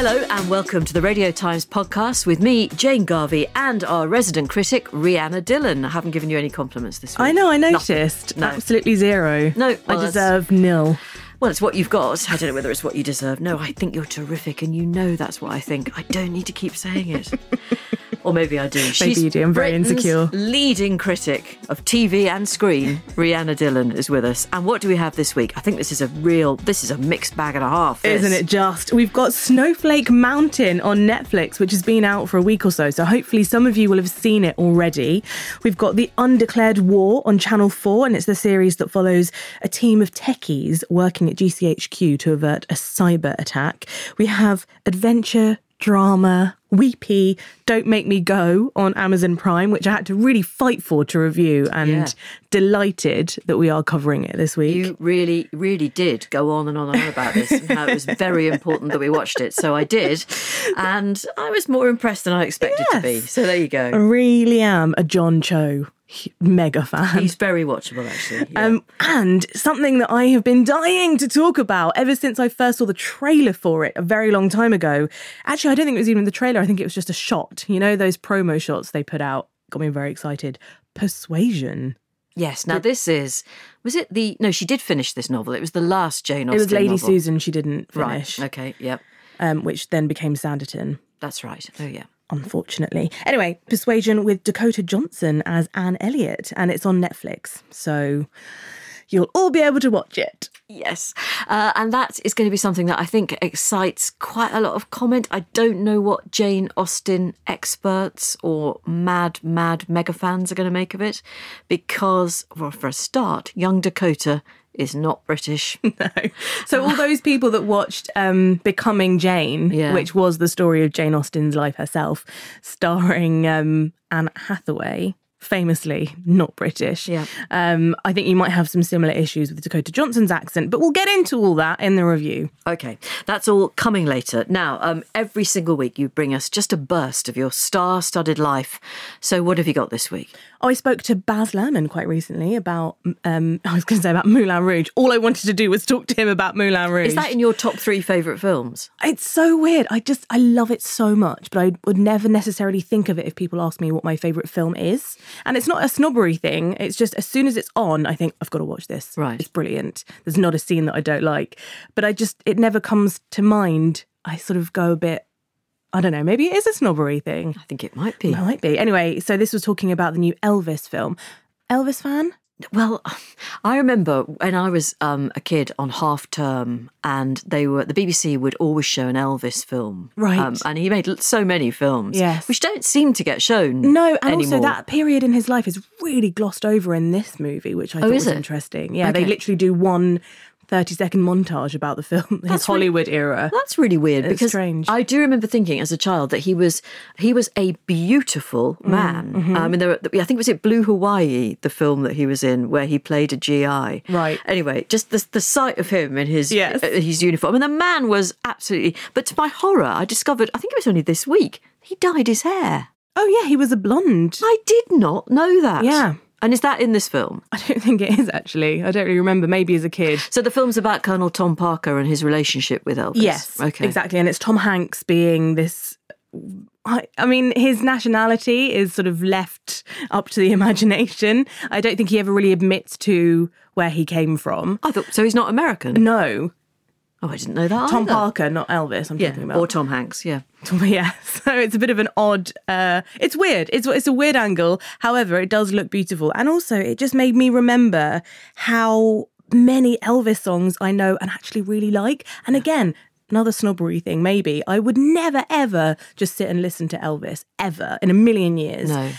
Hello and welcome to the Radio Times podcast with me, Jane Garvey, and our resident critic, Rhianna Dhillon. I haven't given you any compliments this week. I know, I noticed. No. Absolutely zero. No, well, I that's- deserve nil. Well, it's what you've got. I don't know whether it's what you deserve. No, I think you're terrific, and you know that's what I think. I don't need to keep saying it. or maybe I do. Maybe you do. I'm very Britain's insecure. Leading critic of TV and screen, Rhianna Dhillon, is with us. And what do we have this week? I think this is a real, this is a mixed bag and a half. this. Isn't it just? We've got Snowflake Mountain on Netflix, which has been out for a week or so. So hopefully some of you will have seen it already. We've got The Undeclared War on Channel 4, and it's the series that follows a team of techies working at GCHQ to avert a cyber attack. We have adventure, drama, weepy, Don't Make Me Go on Amazon Prime, which I had to really fight for to review and Yeah. delighted that we are covering it this week. You really, really did go on and on and on about this and how it was very important that we watched it. So I did. And I was more impressed than I expected to be. So there you go. I really am a John Cho mega fan. He's very watchable, actually. yeah. Um, and something that I have been dying to talk about ever since I first saw the trailer for it a very long time ago. Actually, I don't think it was even the trailer. I think it was just a shot. You know, those promo shots they put out got me very excited. Persuasion. yes. Now, this is, was it the, no, she did finish this novel. It was the last Jane Austen. Novel. It was Lady novel. Susan she didn't Right. finish, Okay. Yep. um, which then became Sanditon. That's right. Oh, yeah. Unfortunately. Anyway, Persuasion with Dakota Johnson as Anne Elliot, and it's on Netflix. So you'll all be able to watch it. Yes. Uh, and that is going to be something that I think excites quite a lot of comment. I don't know what Jane Austen experts or mad, mad mega fans are going to make of it because, well, for a start, young Dakota is not British. So all those people that watched um, Becoming Jane, Yeah. which was the story of Jane Austen's life herself, starring um, Anne Hathaway. Famously not British. Yeah. Um, I think you might have some similar issues with Dakota Johnson's accent, but we'll get into all that in the review. Okay, that's all coming later. Now, um, every single week you bring us just a burst of your star studded life. So, what have you got this week? Oh, I spoke to Baz Luhrmann quite recently about, um, I was going to say about Moulin Rouge. All I wanted to do was talk to him about Moulin Rouge. Is that in your top three favourite films? It's so weird. I just I love it so much, but I would never necessarily think of it if people ask me what my favorite film is. And it's not a snobbery thing. It's just as soon as it's on, I think I've got to watch this. Right. It's brilliant. There's not a scene that I don't like, but I just it never comes to mind. I sort of go a bit I don't know, maybe it is a snobbery thing. I think it might be. It might be. Anyway, so this was talking about the new Elvis film. Elvis fan? Well, I remember when I was um, a kid on half term, and they were the BBC would always show an Elvis film, Um, Right. and he made so many films, Yes. which don't seem to get shown. No, and anymore. also that period in his life is really glossed over in this movie, which I thought Oh, is was it? interesting. Yeah, Okay. they literally do one 30 second montage about the film, his That's Hollywood era. That's really weird It's because strange. I do remember thinking as a child that he was he was a beautiful Mm, man. mm-hmm. I mean, there, were- I think was it Blue Hawaii, the film that he was in, where he played a GI. Right. Anyway, just the the sight of him in his Yes. uh, his uniform, and the man was absolutely. But to my horror, I discovered I think it was only this week he dyed his hair. Oh, yeah, he was a blonde. I did not know that. Yeah. And is that in this film? I don't think it is actually. I don't really remember. Maybe as a kid. So the film's about Colonel Tom Parker and his relationship with Elvis. Yes, Okay. exactly. And it's Tom Hanks being this. I, I mean, his nationality is sort of left up to the imagination. I don't think he ever really admits to where he came from. I thought so. He's not American. No, Oh, I didn't know that. Tom either. Parker, not Elvis. I'm Yeah, talking about. or Tom Hanks. Yeah. Yeah, so it's a bit of an odd. Uh, it's weird. It's it's a weird angle. However, it does look beautiful, and also it just made me remember how many Elvis songs I know and actually really like. And again, another snobbery thing. Maybe I would never ever just sit and listen to Elvis ever in a million years. No.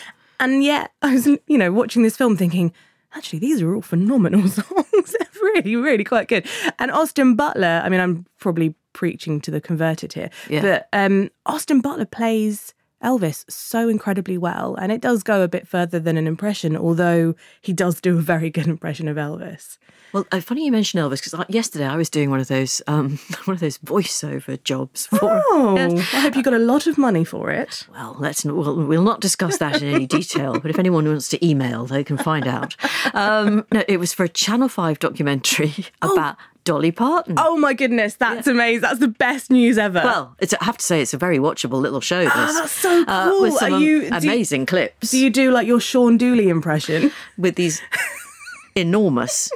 And yet I was, you know, watching this film thinking. Actually, these are all phenomenal songs. They're really, really quite good. And Austin Butler, I mean, I'm probably preaching to the converted here, Yeah. but um, Austin Butler plays Elvis so incredibly well. And it does go a bit further than an impression, although he does do a very good impression of Elvis. Well, uh, funny you mention Elvis because yesterday I was doing one of those um, one of those voiceover jobs for. Oh, Yes. I hope you got a lot of money for it. Well, let's we'll, we'll not discuss that in any detail. But if anyone wants to email, they can find out. Um, no, it was for a Channel Five documentary about Dolly Parton. Oh my goodness, that's amazing. That's the best news ever. Well, it's, I have to say it's a very watchable little show. This Oh, that's so uh, cool. with some Are you- am- do you- amazing clips do you do like your Sean Dooley impression? with these enormous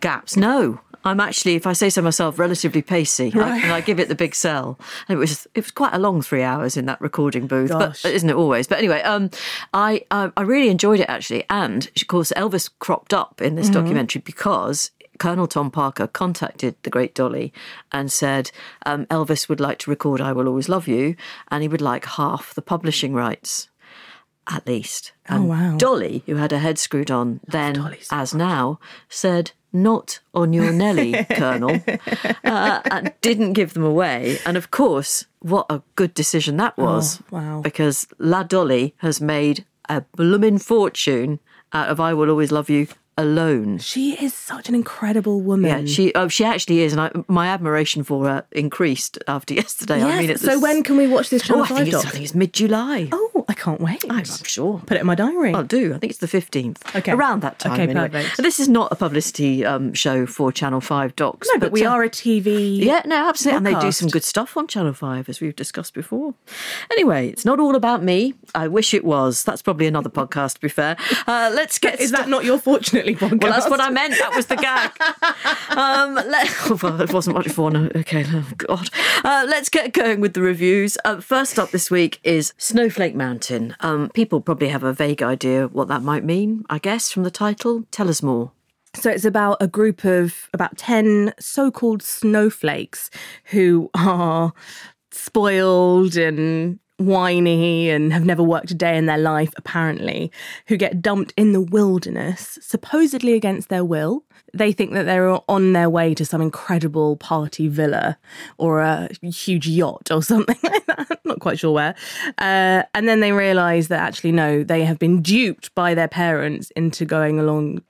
gaps. No. I'm actually, if I say so myself, relatively pacey, I, and I give it the big sell. And it was it was quite a long three hours in that recording booth, Gosh. but isn't it always? But anyway, um, I, I I really enjoyed it actually, and of course Elvis cropped up in this documentary because Colonel Tom Parker contacted the great Dolly and said um, Elvis would like to record "I Will Always Love You," and he would like half the publishing rights at least. And wow. Dolly, who had her head screwed on then as now, said, Not on your Nelly, Colonel, uh, and didn't give them away. And of course, what a good decision that was. Oh, wow. Because La Dolly has made a bloomin' fortune out of I Will Always Love You alone. She is such an incredible woman. Yeah, she oh, she actually is, and I, my admiration for her increased after yesterday. I Yes, mean, it's so when can we watch this Oh, I think, it's. I think it's mid July. Oh, I can't wait. I'm, sure. Put it in my diary. I'll do. I think it's the 15th. Okay. Around that time. Okay, anyway. perfect. This is not a publicity um, show for Channel 5 docs. no, but we uh, are a TV. Yeah, no, absolutely. And they do some good stuff on Channel 5, as we've discussed before. Anyway, it's not all about me. I wish it was. That's probably another podcast, to be fair. Uh, let's get Is that not your fortunately podcast? well, that's what I meant. That was the gag. Um, let, oh, well, it wasn't much fun. Okay, oh God. Uh, let's get going with the reviews. Uh, first up this week is Snowflake Mountain. Um, people probably have a vague idea what that might mean, I guess, from the title. Tell us more. So it's about a group of about 10 so called snowflakes who are spoiled and whiny and have never worked a day in their life, apparently, who get dumped in the wilderness, supposedly against their will. They think that they're on their way to some incredible party villa or a huge yacht or something like that. Not quite sure where. Uh, and then they realize that actually, no, they have been duped by their parents into going along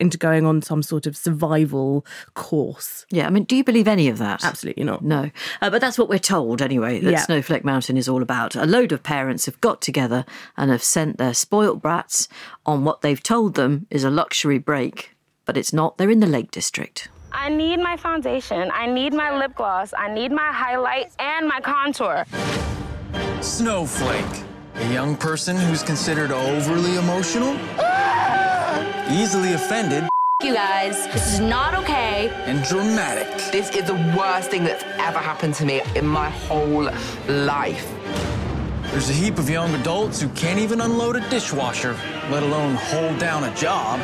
into going on some sort of survival course. Yeah, I mean, do you believe any of that? Absolutely not. No, uh, but that's what we're told anyway. That Yeah. Snowflake Mountain is all about. A load of parents have got together and have sent their spoilt brats on what they've told them is a luxury break, but it's not. They're in the Lake District. I need my foundation. I need my lip gloss. I need my highlight and my contour. Snowflake, a young person who's considered overly emotional, easily offended, you guys. This is not okay. and dramatic. This is the worst thing that's ever happened to me in my whole life. There's a heap of young adults who can't even unload a dishwasher, let alone hold down a job.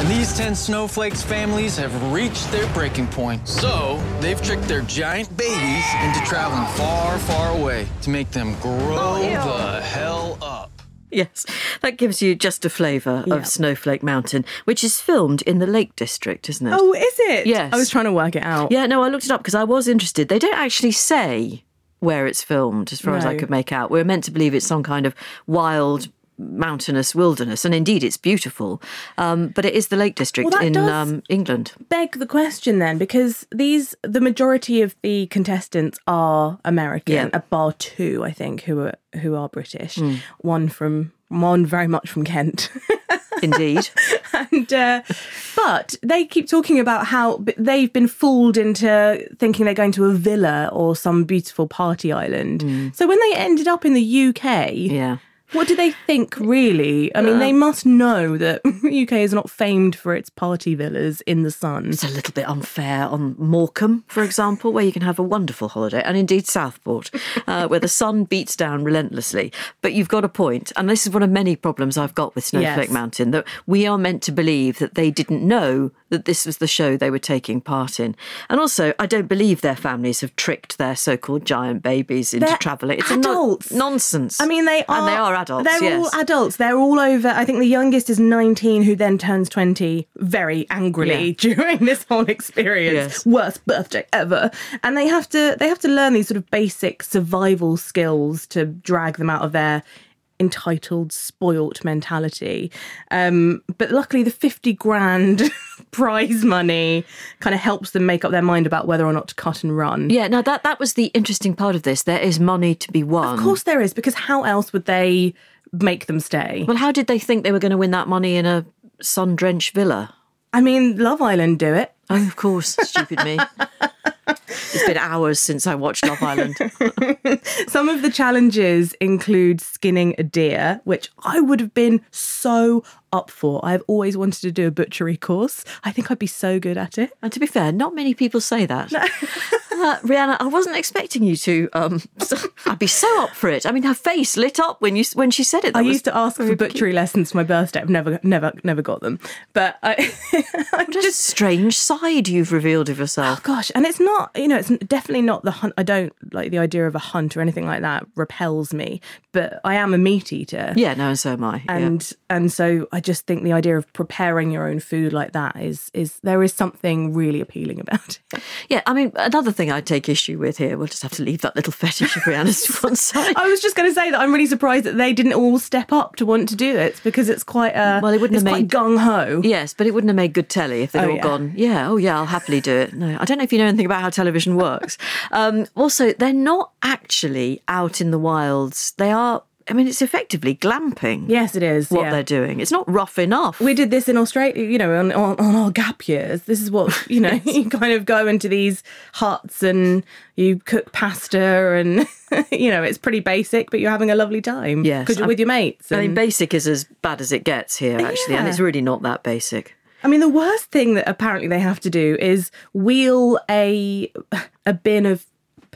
And these 10 snowflakes families have reached their breaking point. So, they've tricked their giant babies into traveling far, far away to make them grow oh, the hell up. Yes, that gives you just a flavour Yeah. of Snowflake Mountain, which is filmed in the Lake District, isn't it? Oh, is it? Yes. I was trying to work it out. Yeah, no, I looked it up because I was interested. They don't actually say where it's filmed, as far as I could make out. We're meant to believe it's some kind of wild mountainous wilderness, and indeed it's beautiful. Um, but it is the Lake District Well, in um, England. Beg the question then, because these the majority of the contestants are American, Yeah. a bar two, I think, who are who are British. Hmm. One from one very much from Kent. Indeed. and uh, but they keep talking about how they've been fooled into thinking they're going to a villa or some beautiful party island. So when they ended up in the UK, yeah. What do they think really? I mean, they must know that UK is not famed for its party villas in the sun. It's a little bit unfair on Morecambe, for example, where you can have a wonderful holiday, and indeed Southport, uh, where the sun beats down relentlessly. But you've got a point, and this is one of many problems I've got with Snowflake Yes. Mountain that we are meant to believe that they didn't know that this was the show they were taking part in. And also, I don't believe their families have tricked their so called giant babies into They're travelling. It's a no- nonsense. I mean, they are. And they are adults. They're yes. all adults. They're all over. I think the youngest is 19, who then turns 20 very angrily Yeah. during this whole experience. Yes. Worst birthday ever. And they have to they have to learn these sort of basic survival skills to drag them out of their entitled, spoilt mentality. Um, but luckily, the 50 grand prize money kind of helps them make up their mind about whether or not to cut and run. Yeah, now that that was the interesting part of this. There is money to be won. Of course, there is, because how else would they make them stay? Well, how did they think they were going to win that money in a sun-drenched villa? I mean, Love Island do it. Oh, of course, stupid me. It's been hours since I watched Love Island. Some of the challenges include skinning a deer, which I would have been so up for. I've always wanted to do a butchery course. I think I'd be so good at it. And to be fair, not many people say that. Uh, Rhianna, I wasn't expecting you to. Um, so- I'd be so up for it. I mean, her face lit up when you when she said it. I used to ask for butchery lessons for my birthday. I've never, never, never got them. But I, What a strange side you've revealed of yourself. Oh Gosh, and it's not, you know, it's definitely not the hunt. I don't like the idea of a hunt or anything like that repels me, but I am a meat eater. Yeah, no, and so am I. yeah. And and so I just think the idea of preparing your own food like that is is there is something really appealing about it. Yeah, I mean, another thing I take issue with here, we'll just have to leave that little fetish of Rhianna's to one side. I was just going to say that I'm really surprised that they didn't all step up to want to do it because it's quite uh Well, it wouldn't have made- gung ho. Yes, but it wouldn't have made good telly if they'd Oh, all yeah. gone, yeah, oh yeah, I'll happily do it. No, I don't know if you know anything about how television works. Um, also, they're not actually out in the wilds. They are, I mean, it's effectively glamping. Yes, it is. What yeah. they're doing. It's not rough enough. we did this in Australia, you know, on, on, on our gap years. This is what, you know, you kind of go into these huts and you cook pasta and, you know, it's pretty basic, but you're having a lovely time. Yes, Because you're I'm- with your mates. I mean, basic is as bad as it gets here, actually, and it's really not that basic. I mean, the worst thing that apparently they have to do is wheel a a bin of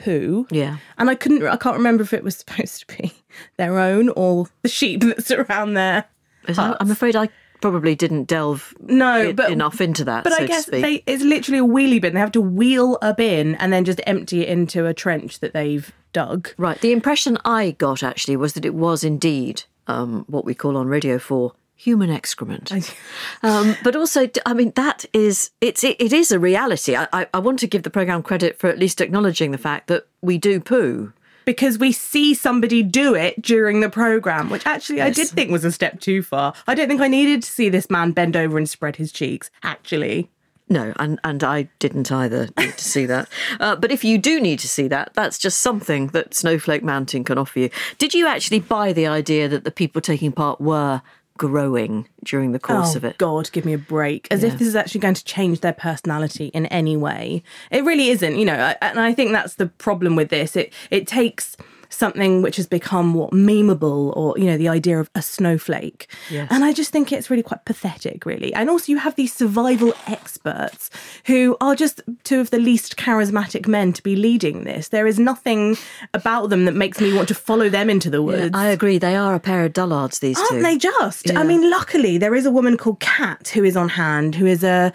poo. Yeah. And I couldn't, I can't remember if it was supposed to be their own or the sheep that's around there. I'm afraid I probably didn't delve No, but enough into that, But so I guess they, it's literally a wheelie bin. They have to wheel a bin and then just empty it into a trench that they've dug. Right. The impression I got actually was that it was indeed um, what we call on Radio 4 human excrement. um, but also, I mean, that is, it's, it, it is a reality. I, I, I want to give the programme credit for at least acknowledging the fact that we do poo. Because we see somebody do it during the programme, which actually I did think was a step too far. I don't think I needed to see this man bend over and spread his cheeks, actually. No, and, and I didn't either need to see that. Uh, but if you do need to see that, that's just something that Snowflake Mountain can offer you. Did you actually buy the idea that the people taking part were growing during the course oh, of it? God, give me a break. As if this is actually going to change their personality in any way. It really isn't, you know. I- And I think that's the problem with this. It it takes something which has become what memeable or you know the idea of a snowflake Yes. and i just think it's really quite pathetic really and also you have these survival experts who are just two of the least charismatic men to be leading this there is nothing about them that makes me want to follow them into the woods I agree. They are a pair of dullards, these Aren't two. they just? Yeah. I mean, luckily there is a woman called Kat who is on hand, who is a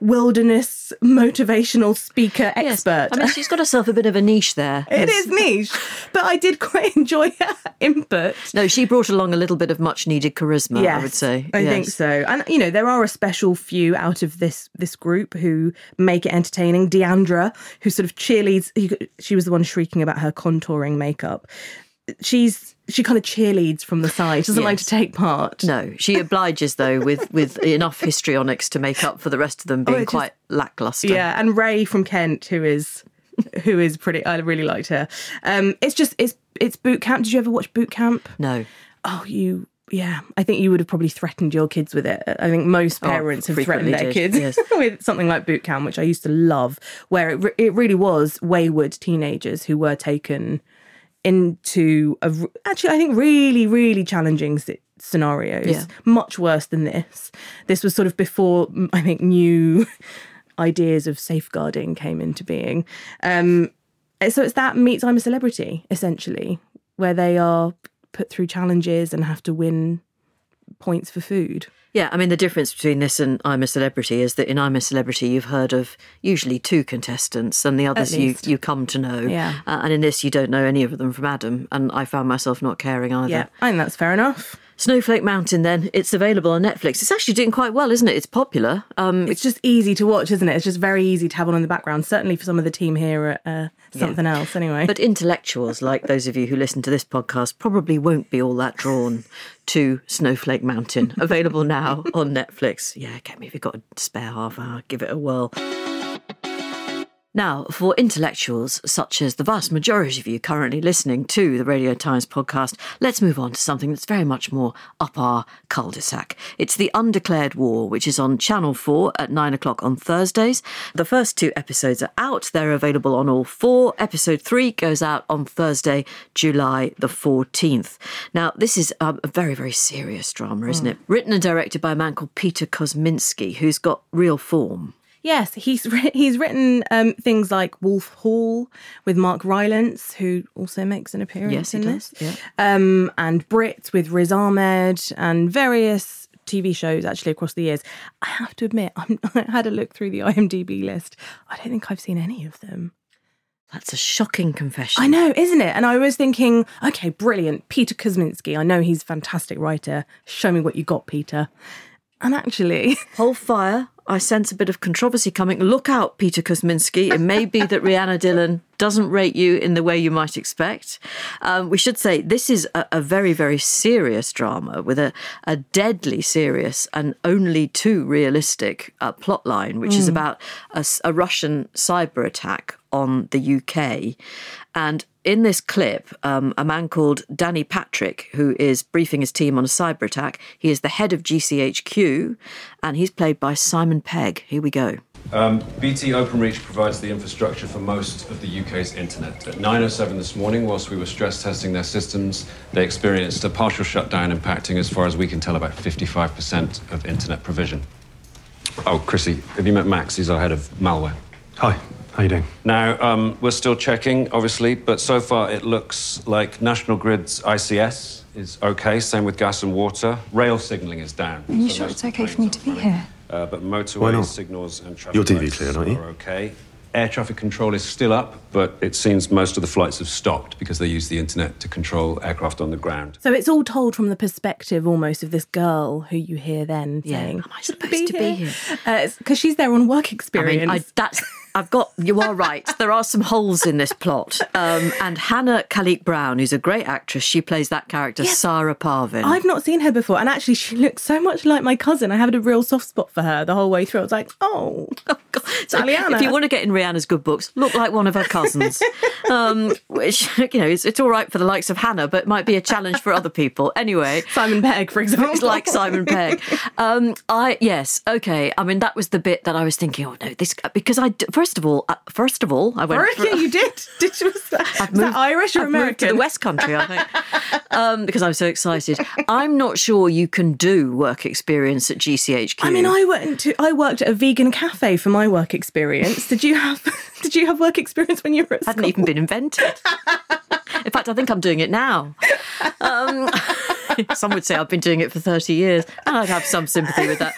wilderness motivational speaker Yes. expert. I mean, she's got herself a bit of a niche there. it Yes. is niche, but I did quite enjoy her input. No, she brought along a little bit of much needed charisma, I would say. I think so. And you know, there are a special few out of this this group who make it entertaining. Deandra, who sort of cheerleads, she was the one shrieking about her contouring makeup. She's she kind of cheerleads from the side. She doesn't like to take part. No, she obliges though with with enough histrionics to make up for the rest of them being Oh, just- quite lackluster. Yeah, and Ray from Kent, who is who is pretty. I really liked her. Um, it's just it's it's boot camp. Did you ever watch boot camp? No. Oh, you. Yeah, I think you would have probably threatened your kids with it. I think most Oh, parents have threatened their did, kids yes. with something like boot camp, which I used to love, where it, re- it really was wayward teenagers who were taken into a actually I think really really challenging scenarios, Yeah. much worse than this. This was sort of before I think new ideas of safeguarding came into being. Um, so it's that meets I'm a celebrity essentially, where they are put through challenges and have to win points for food. Yeah, I mean, the difference between this and I'm a Celebrity is that in I'm a Celebrity, you've heard of usually two contestants and the others you, you come to know. Yeah. Uh, and in this, you don't know any of them from Adam. And I found myself not caring either. Yeah, I think that's fair enough. Snowflake Mountain, then, it's available on Netflix. It's actually doing quite well, isn't it? It's popular. Um, It's just easy to watch, isn't it? It's just very easy to have on in the background. Certainly for some of the team here at uh, Somethin' Else, anyway. But intellectuals, like those of you who listen to this podcast, probably won't be all that drawn to Snowflake Mountain. Available now on Netflix. Yeah, get me if you've got a spare half hour, give it a whirl. Now, for intellectuals, such as the vast majority of you currently listening to the Radio Times podcast, let's move on to something that's very much more up our cul de sac. It's The Undeclared War, which is on Channel 4 at 9 o'clock on Thursdays. The first two episodes are out, they're available on all four. Episode 3 goes out on Thursday, July the 14th. Now, this is um, a very, very serious drama, isn't it? Written and directed by a man called Peter Kosminsky, who's got real form. Yes, he's he's written um, things like Wolf Hall with Mark Rylance, who also makes an appearance Yes, in does, this, yeah. um, and Brit with Riz Ahmed, and various TV shows actually across the years. I have to admit, I'm, I had a look through the IMDb list. I don't think I've seen any of them. That's a shocking confession. I know, isn't it? And I was thinking, okay, brilliant, Peter Kosminsky. I know he's a fantastic writer. Show me what you got, Peter. And actually, Hold fire. I sense a bit of controversy coming. Look out, Peter Kosminsky. It may be that Rhianna Dhillon doesn't rate you in the way you might expect. Um, we should say this is a, a very, very serious drama with a, a deadly serious and only too realistic uh, plot line, which is about a Russian cyber attack on the UK. And in this clip, um, a man called Danny Patrick, who is briefing his team on a cyber attack, he is the head of GCHQ, and he's played by Simon Pegg. Here we go. Um, BT OpenReach provides the infrastructure for most of the UK's internet. At 9.07 this morning, whilst we were stress testing their systems, they experienced a partial shutdown impacting, as far as we can tell, about 55% of internet provision. Oh, Chrissy, have you met Max? He's our head of malware. Hi, how you doing? Now, um, we're still checking, obviously, but so far it looks like National Grid's ICS is okay, same with gas and water. Rail signalling is down. Are you so sure it's okay for me to be trains here? Uh, but motorway signals and traffic You're DV lights cleared, aren't you? are okay. Air traffic control is still up, but it seems most of the flights have stopped because they use the internet to control aircraft on the ground. so it's all told from the perspective almost of this girl who you hear then Yeah, saying, am I supposed to be here? Because she's there on work experience. I experience. mean, I, that's. I've got. You are right. There are some holes in this plot. Um, and Hannah Khalique-Brown, who's a great actress, she plays that character, Saara Parvin. I've not seen her before, and actually, she looks so much like my cousin. I had a real soft spot for her the whole way through. I was like, oh, So Aliana. if you want to get in Rhianna's good books, look like one of her cousins. um, which you know, it's, it's all right for the likes of Hannah, but might be a challenge for other people. Anyway, Simon Pegg, for example. it's like Simon Pegg. Um, I yes, okay. I mean, that was the bit that I was thinking. Oh no, this because I d- first of all, uh, first of all, I went. Or, yeah, you did. Did you? Was that, that moved- Irish or I've American? to the West Country, I think, um, because I'm so excited. I'm not sure you can do work experience at GCHQ. I mean, I went to. I worked at a vegan cafe for my work experience. Did you have? Did you have work experience when you were at hadn't even been invented. In fact, I think I'm doing it now. Um, some would say I've been doing it for 30 years, and I'd have some sympathy with that.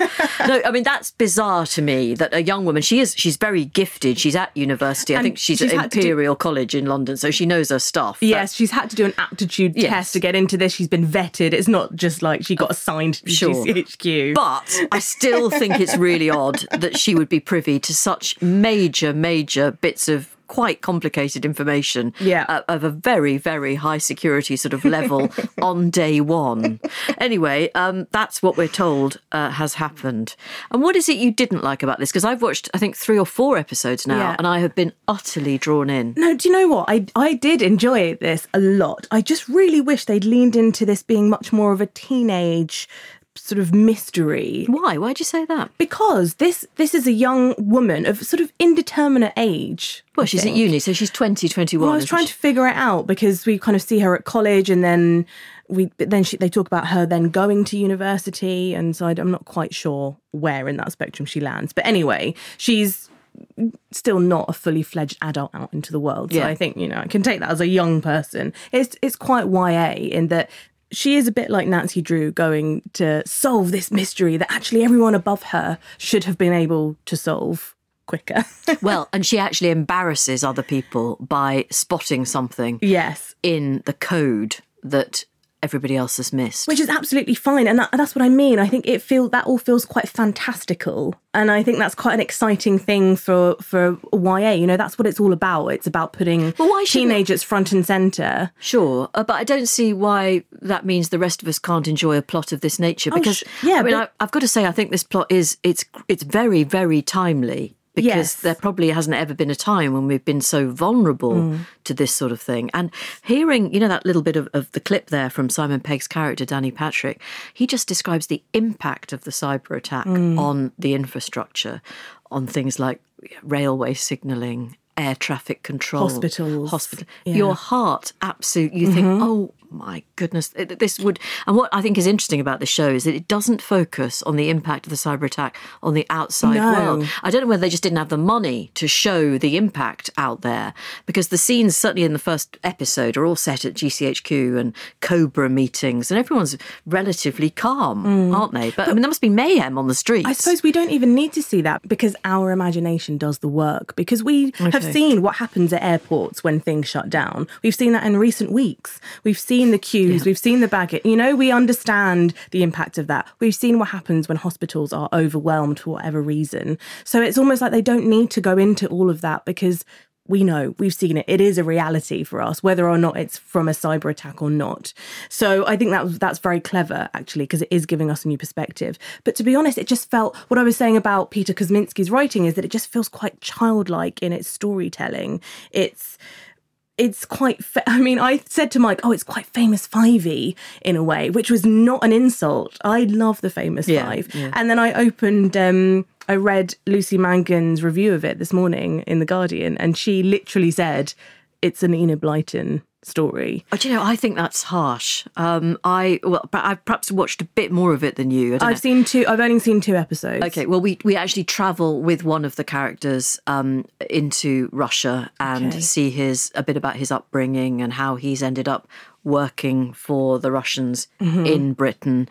No, I mean that's bizarre to me that a young woman. She is. She's very gifted. She's at university. I And think she's, she's at to do- Imperial College in London, so she knows her stuff. Yes, she's had to do an aptitude Yes. test to get into this. She's been vetted. It's not just like she got assigned to Sure. GCHQ. But I still think it's really odd that she would be privy to such major, major bits of quite complicated information Yeah. uh, of a very, very high security sort of level on day one. Anyway, um, that's what we're told uh, has happened. And what is it you didn't like about this? Because I've watched, I think, three or four episodes now, Yeah. and I have been utterly drawn in. No, do you know what? I I did enjoy this a lot. I just really wish they'd leaned into this being much more of a teenage sort of mystery. Why? Why'd you say that? Because this this is a young woman of sort of indeterminate age. Well, I she's at uni, so she's 20, 21. Well, I was trying she? to figure it out because we kind of see her at college, and then we then she, they talk about her then going to university, and so I, am not quite sure where in that spectrum she lands. But anyway, she's still not a fully fledged adult out into the world. So Yeah. I think you know I can take that as a young person. It's it's quite YA in that she is a bit like Nancy Drew going to solve this mystery that actually everyone above her should have been able to solve quicker. well, and she actually embarrasses other people by spotting something yes. in the code that everybody else has missed. Which is absolutely fine. And that, that's what I mean. I think it feel that all feels quite fantastical. And I think that's quite an exciting thing for, for YA. You know, that's what it's all about. It's about putting Well, teenagers front and centre. Sure, uh, but I don't see why that means the rest of us can't enjoy a plot of this nature. Oh, Because sh- yeah, I mean, but- I, I've got to say, I think this plot is it's it's very very timely because Yes. there probably hasn't ever been a time when we've been so vulnerable Mm. to this sort of thing. And hearing, you know, that little bit of, of the clip there from Simon Pegg's character Danny Patrick, he just describes the impact of the cyber attack Mm. on the infrastructure, on things like railway signalling. Air traffic control, Hospitals. hospital. Yeah. Mm-hmm. Your heart absolutely you think oh my goodness this would and what i think is interesting about the show is that it doesn't focus on the impact of the cyber attack on the outside No. world i don't know whether they just didn't have the money to show the impact out there because the scenes certainly in the first episode are all set at gchq and cobra meetings and everyone's relatively calm aren't they but, i mean there must be mayhem on the streets Mm. I suppose we don't even need to see that because our imagination does the work. Because we have seen what happens at airports when things shut down. We've seen that in recent weeks. We've seen the queues, we've seen the baggage. You know, we understand the impact of that. We've seen what happens when hospitals are overwhelmed for whatever reason. So it's almost like they don't need to go into all of that because we know we've seen it it is a reality for us whether or not it's from a cyber attack or not so i think that was that's very clever actually because it is giving us a new perspective but to be honest it just felt what i was saying about peter kosminsky's writing is that it just feels quite childlike in its storytelling it's it's quite fa- i mean i said to mike oh it's quite famous fivey in a way which was not an insult i love the famous Yeah, five yeah. and then i opened um i read lucy mangan's review of it this morning in the guardian and she literally said it's an enid blyton story Oh, do you know, I think that's harsh. Um, I well, but I've perhaps watched a bit more of it than you. I've know. seen two i've only seen two episodes Okay, well, we, we actually travel with one of the characters um, into Russia and Okay. see his a bit about his upbringing and how he's ended up working for the Russians Mm-hmm. in Britain,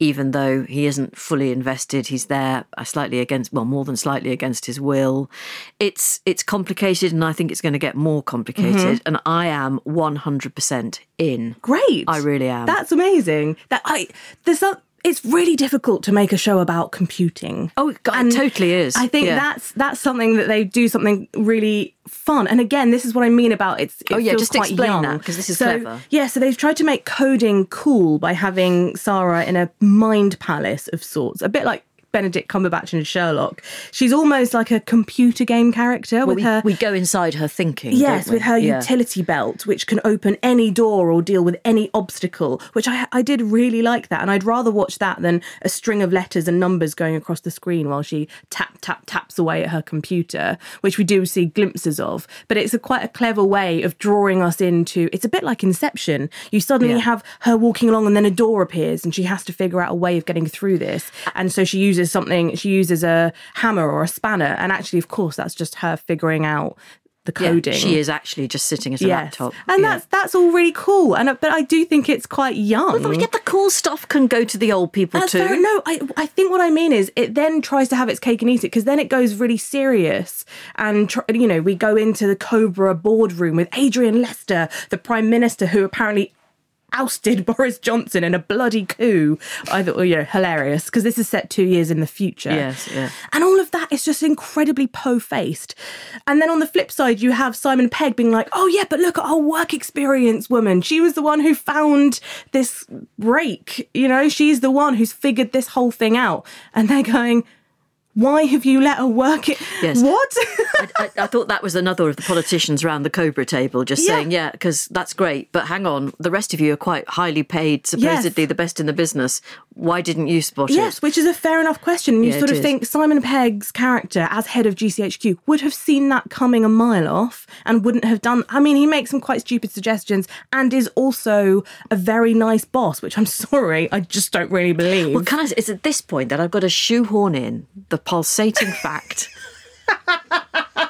even though he isn't fully invested. He's there uh, slightly against, well, more than slightly against his will. It's it's complicated, and I think it's going to get more complicated. Mm-hmm. And I am one hundred percent in. great I really am. that's amazing that i there's some it's really difficult to make a show about computing Oh, God, it totally is. I think Yeah. that's that's something that they do something really fun. And again, this is what I mean about it's. It Oh, yeah, just explain young. that, 'cause this is so, clever. Yeah, so they've tried to make coding cool by having Saara in a mind palace of sorts, a bit like. Benedict Cumberbatch in Sherlock. She's almost like a computer game character Well, with we, her we go inside her thinking. Yes, with her Yeah. utility belt, which can open any door or deal with any obstacle, which I, I did really like that. And I'd rather watch that than a string of letters and numbers going across the screen while she tap, tap, taps away at her computer, which we do see glimpses of. But it's a quite a clever way of drawing us into it's a bit like Inception. You suddenly Yeah. have her walking along and then a door appears and she has to figure out a way of getting through this. And so she uses something, she uses a hammer or a spanner. And actually, of course, that's just her figuring out the Yeah, coding. she is actually just sitting at a laptop. and Yeah. that's that's all really cool. And uh, but I do think it's quite young. If But yet the cool stuff can go to the old people That's too. No, I I think what I mean is it then tries to have its cake and eat it because then it goes really serious and tr- you know we go into the Cobra boardroom with Adrian Lester, the Prime Minister, who apparently ousted Boris Johnson in a bloody coup. I thought, well, you know, hilarious because this is set two years in the future. Yes, yeah. And all of that is just incredibly po-faced. And then on the flip side, you have Simon Pegg being like, "Oh yeah, but look at our work experience woman. She was the one who found this break. You know, she's the one who's figured this whole thing out." And they're going. Why have you let her work it? Yes. What? I, I, I thought that was another of the politicians round the Cobra table just Yeah. saying, yeah, because that's great, but hang on, the rest of you are quite highly paid, supposedly Yes. the best in the business. Why didn't you spot Yes, it? Yes, which is a fair enough question. You Yeah, sort of is. think Simon Pegg's character as head of GCHQ would have seen that coming a mile off and wouldn't have done. I mean, he makes some quite stupid suggestions and is also a very nice boss, which I'm sorry, I just don't really believe. Well, can I, it's at this point that I've got to shoehorn in the pulsating fact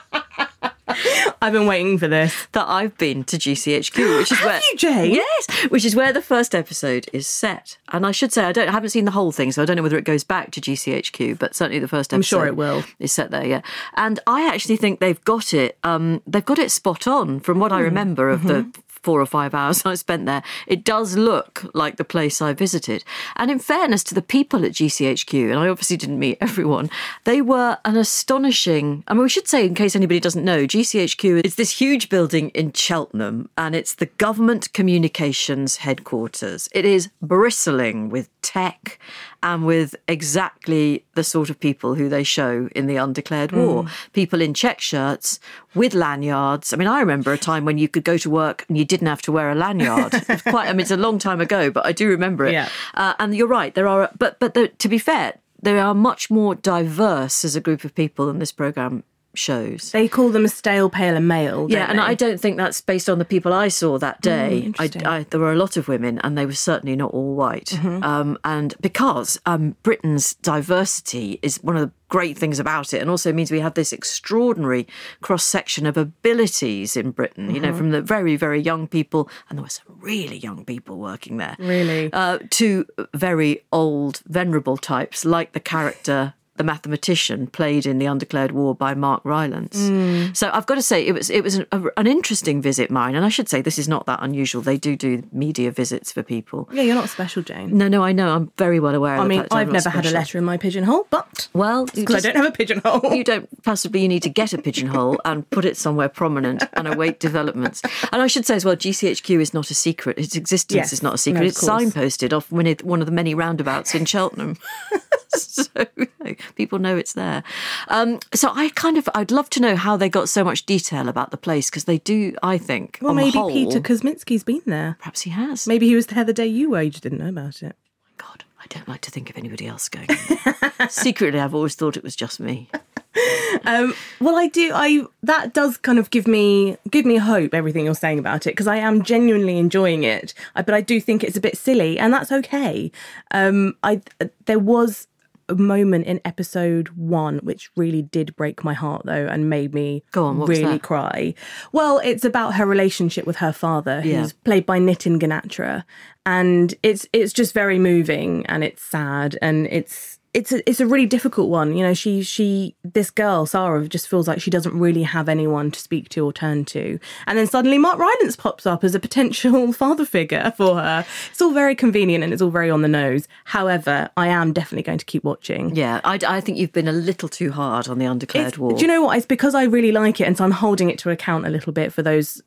I've been waiting for this. that I've been to GCHQ, which is where you, Jane? Yes, which is where the first episode is set. And I should say I don't I haven't seen the whole thing, so I don't know whether it goes back to GCHQ, but certainly the first episode I'm sure it will. is set there, yeah. And I actually think they've got it um they've got it spot on from what I Hmm. remember of Mm-hmm. the four or five hours I spent there. It does look like the place I visited. And in fairness to the people at GCHQ, and I obviously didn't meet everyone, they were an astonishing. I mean, we should say, in case anybody doesn't know, GCHQ is this huge building in Cheltenham, and it's the government communications headquarters. It is bristling with tech and with exactly the sort of people who they show in the undeclared hmm. war. People in check shirts with lanyards. I mean, I remember a time when you could go to work and you didn't have to wear a lanyard. It's quite. I mean, it's a long time ago, but I do remember it. Yeah. Uh, and you're right. There are, but but the, to be fair, they are much more diverse as a group of people than this program shows. They call them stale, pale, and male. Yeah, and they? I don't think that's based on the people I saw that day. I, interesting. I, there were a lot of women, and they were certainly not all white. Um, and because um, Britain's diversity is one of the great things about it, and also means we have this extraordinary cross section of abilities in Britain. You know, from the very, very young people, and there were some really young people working there. Really? uh, to very old, venerable types like the character. The mathematician played in the Undeclared War by Mark Rylance. Mm. So I've got to say it was it was an, a, an interesting visit, mine, and I should say this is not that unusual. They do do media visits for people. Yeah, you're not special, Jane. No, no, I know. I'm very well aware. I mean, I've never had a letter in my pigeonhole, but Well, because I don't have a pigeonhole. you don't possibly you need to get a pigeonhole and put it somewhere prominent and await developments. And I should say as well, GCHQ is not a secret. Its existence Yes, is not a secret. no, it's course. signposted off one of one of the many roundabouts in Cheltenham. so you know, people know it's there. Um, so I kind of I'd love to know how they got so much detail about the place because they do. I think. well, maybe whole- Peter Kosminsky's been there. Perhaps he has. Maybe he was there the day you were. You just didn't know about it. My God, I don't like to think of anybody else going. Secretly, I've always thought it was just me. Um, well, I do. I that does kind of give me give me hope. Everything you're saying about it because I am genuinely enjoying it. I, but I do think it's a bit silly, and that's okay. Um, I there was moment in episode one which really did break my heart though, and made me Go on, really cry. Well, it's about her relationship with her father, who's played by Nitin Ganatra, and it's it's just very moving and it's sad and it's it's a, it's a really difficult one. You know, she she this girl Saara just feels like she doesn't really have anyone to speak to or turn to, and then suddenly Mark Rylance pops up as a potential father figure for her. It's all very convenient and it's all very on the nose. However, I am definitely going to keep watching. Yeah, I, I think you've been a little too hard on the undeclared It's- war. Do you know what? It's because I really like it, and so I'm holding it to account a little bit for those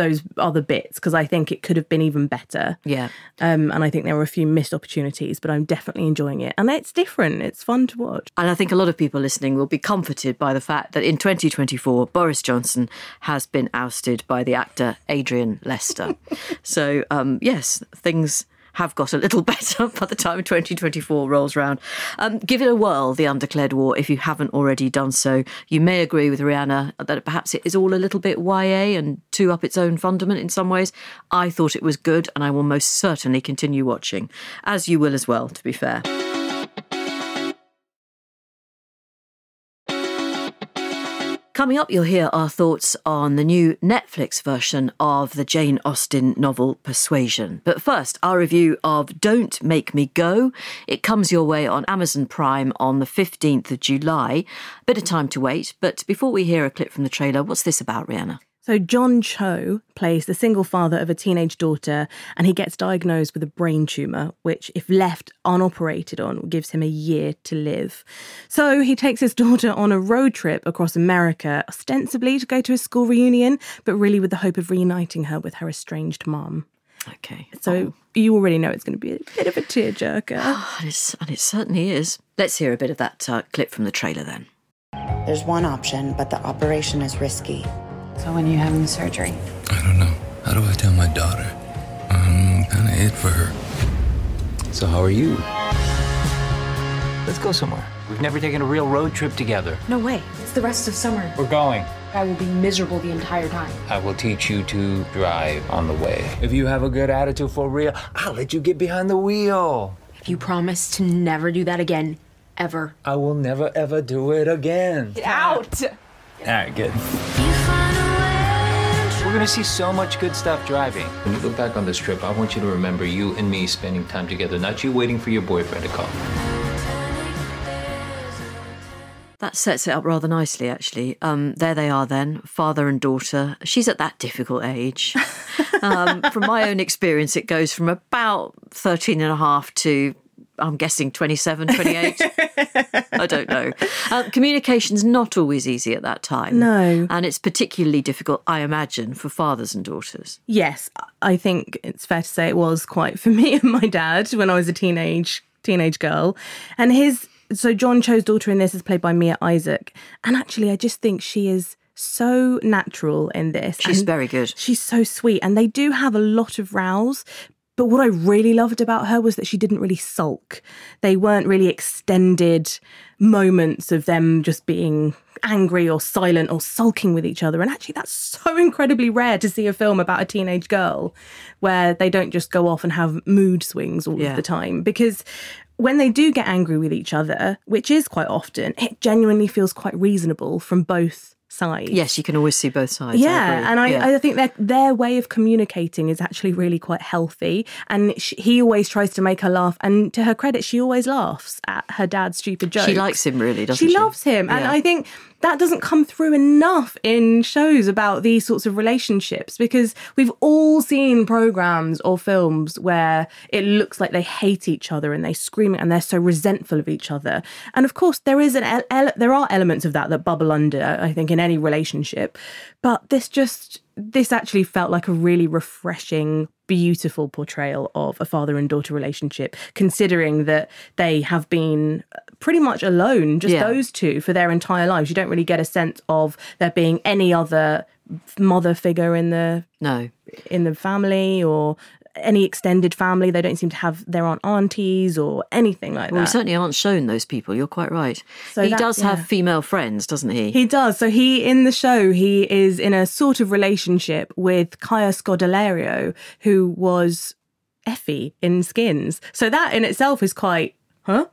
those other bits because I think it could have been even better. Yeah. Um, and I think there were a few missed opportunities, but I'm definitely enjoying it, and it's different. It's fun to watch. And I think a lot of people listening will be comforted by the fact that in 2024, Boris Johnson has been ousted by the actor Adrian Lester. so, um, yes, things have got a little better by the time 2024 rolls round. Um, give it a whirl, The Undeclared War, if you haven't already done so. You may agree with Rhianna that perhaps it is all a little bit YA and too up its own fundament in some ways. I thought it was good, and I will most certainly continue watching, as you will as well, to be fair. Coming up, you'll hear our thoughts on the new Netflix version of the Jane Austen novel Persuasion. But first, our review of Don't Make Me Go. It comes your way on Amazon Prime on the 15th of July. Bit of time to wait, but before we hear a clip from the trailer, what's this about, Rhianna? So John Cho plays the single father of a teenage daughter, and he gets diagnosed with a brain tumor, which, if left unoperated on, gives him a year to live. So he takes his daughter on a road trip across America, ostensibly to go to a school reunion, but really with the hope of reuniting her with her estranged mum. Okay. So you already know it's going to be a bit of a tearjerker. And, it's, and it certainly is. Let's hear a bit of that uh, clip from the trailer then. There's one option, but the operation is risky. So when are you having the surgery? I don't know. How do I tell my daughter? I'm kind of it for her. So, how are you? Let's go somewhere. We've never taken a real road trip together. No way. It's the rest of summer. We're going. I will be miserable the entire time. I will teach you to drive on the way. If you have a good attitude for real, I'll let you get behind the wheel. If you promise to never do that again, ever. I will never ever do it again. Get out! All right, good. We're gonna see so much good stuff driving. When you look back on this trip, I want you to remember you and me spending time together, not you waiting for your boyfriend to call. That sets it up rather nicely, actually. Um, there they are then, father and daughter. She's at that difficult age. um, from my own experience, it goes from about 13 and a half to, I'm guessing, 27, 28. I don't know. Uh, communication's not always easy at that time. No. And it's particularly difficult, I imagine, for fathers and daughters. Yes, I think it's fair to say it was quite for me and my dad when I was a teenage teenage girl. And his so John Cho's daughter in this is played by Mia Isaac. And actually I just think she is so natural in this. She's And very good. She's so sweet. And they do have a lot of rows. But what I really loved about her was that she didn't really sulk. They weren't really extended moments of them just being angry or silent or sulking with each other. And actually, that's so incredibly rare to see a film about a teenage girl where they don't just go off and have mood swings all Yeah. of the time. Because when they do get angry with each other, which is quite often, it genuinely feels quite reasonable from both sides. Yes, you can always see both sides. Yeah, agree. and I, Yeah. I think their their way of communicating is actually really quite healthy. And sh he always tries to make her laugh, and to her credit, she always laughs at her dad's stupid jokes. She likes him, really, doesn't she? She loves him, and I think that doesn't come through enough in shows about these sorts of relationships because we've all seen programs or films where it looks like they hate each other and they scream and they're so resentful of each other. And of course, there is an ele- there are elements of that that bubble under. I think in any relationship, but this just this actually felt like a really refreshing beautiful portrayal of a father and daughter relationship considering that they have been uh, pretty much alone just Yeah. those two for their entire lives you don't really get a sense of there being any other mother figure in the no in the family or any extended family they don't seem to have their aunt aunties or anything like Well, we certainly aren't shown those people. You're quite right. So he that- does have female friends, doesn't he? He does. So he in the show he is in a sort of relationship with Kaya Scodelario, who was Effie in Skins. So that in itself is quite huh?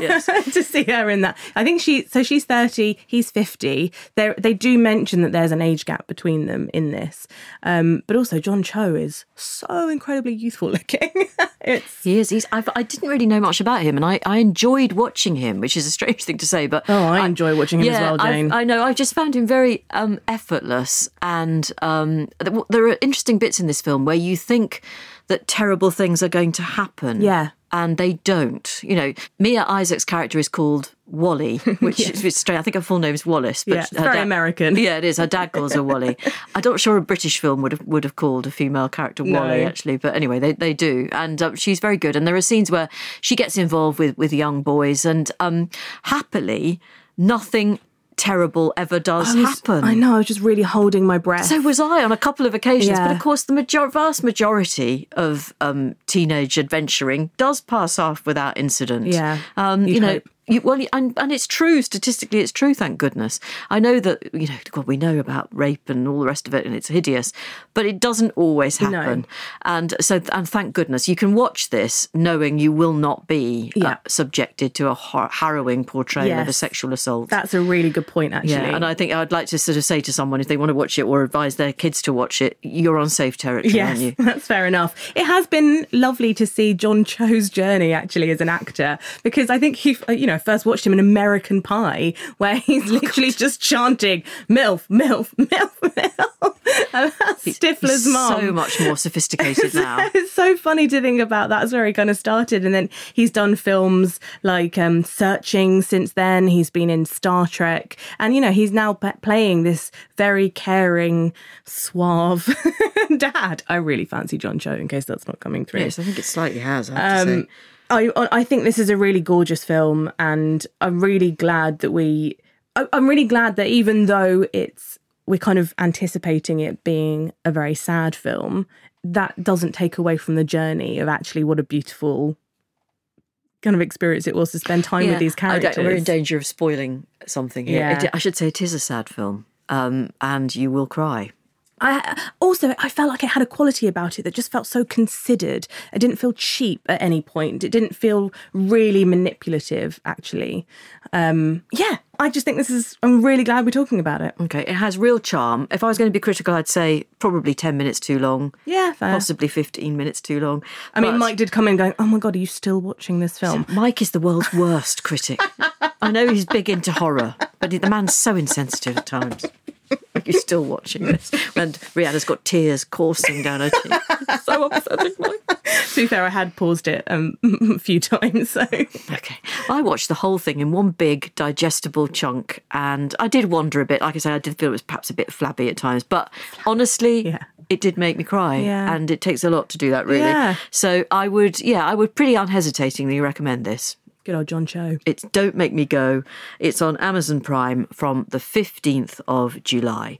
Yes. to see her in that. I think she so she's 30, he's 50. They they do mention that there's an age gap between them in this. Um, but also John Cho is so incredibly youthful looking. it's He is. He's. I've, I didn't really know much about him, and I, I enjoyed watching him, which is a strange thing to say, but Oh, I enjoy watching him as well, I've- Jane. I know. I just found him very um, effortless, and um, there are interesting bits in this film where you think that terrible things are going to happen. Yeah. And they don't. You know, Mia Isaac's character is called Wally, which Yeah. is strange. I think her full name is Wallace. But Yeah, very dad- American. Yeah, it is. Her dad calls her Wally. I'm not sure a British film would have would have called a female character No. Wally actually, but anyway, they, they do, and um, she's very good. And there are scenes where she gets involved with with young boys, and um, happily, nothing terrible ever does I was- happen. I know, I was just really holding my breath. So was I on a couple of occasions, but of course, the major- vast majority of um, teenage adventuring does pass off without incident. Yeah, um, you know. hope. You, well, and, and it's true statistically. It's true, thank goodness. I know that you know. God, we know about rape and all the rest of it, and it's hideous, but it doesn't always No. happen. And so, and thank goodness, you can watch this knowing you will not be uh, subjected to a har- harrowing portrayal of a sexual assault. That's a really good point, actually. Yeah, and I think I'd like to sort of say to someone if they want to watch it or advise their kids to watch it, you're on safe territory, Yes, aren't you? that's fair enough. It has been lovely to see John Cho's journey actually as an actor because I think he, uh, you know, first watched him in American Pie where he's literally just chanting "MILF, MILF, MILF, MILF." And Stifler's He's mom. so much more sophisticated now. it's so funny to think about. That's where he kind of started, and then he's done films like um, Searching. Since then, he's been in Star Trek, and you know he's now p- playing this very caring, suave dad. I really fancy John Cho. In case that's not coming through. Yes, I think it slightly has. I have to Um, say. I I think this is a really gorgeous film, and I'm really glad that we. I'm really glad that even though it's we're kind of anticipating it being a very sad film, that doesn't take away from the journey of actually what a beautiful kind of experience it was to spend time Yeah, with these characters. we're in danger of spoiling something here. Yeah. It- I should say it is a sad film, um, and you will cry. I also I felt like it had a quality about it that just felt so considered. It didn't feel cheap at any point. It didn't feel really manipulative. Actually, Um, yeah, I just think this is. I'm really glad we're talking about it. Okay, it has real charm. If I was going to be critical, I'd say probably 10 minutes too long. Yeah, fair. Possibly 15 minutes too long. I mean, Mike did come in going, "Oh my god, are you still watching this film?" Mike is the world's worst critic. I know he's big into horror, but the man's so insensitive at times. You're still watching this. And Rhianna's got tears coursing down her cheek. so upsetting, to be fair, I had paused it um, a few times. So Okay. I watched the whole thing in one big digestible chunk and I did wonder a bit. Like I say, I did feel it was perhaps a bit flabby at times, but honestly, it did make me cry. Yeah. And it takes a lot to do that, really. Yeah. So I would, yeah, I would pretty unhesitatingly recommend this. Good old John Cho. It's Don't Make Me Go. It's on Amazon Prime from the 15th of July.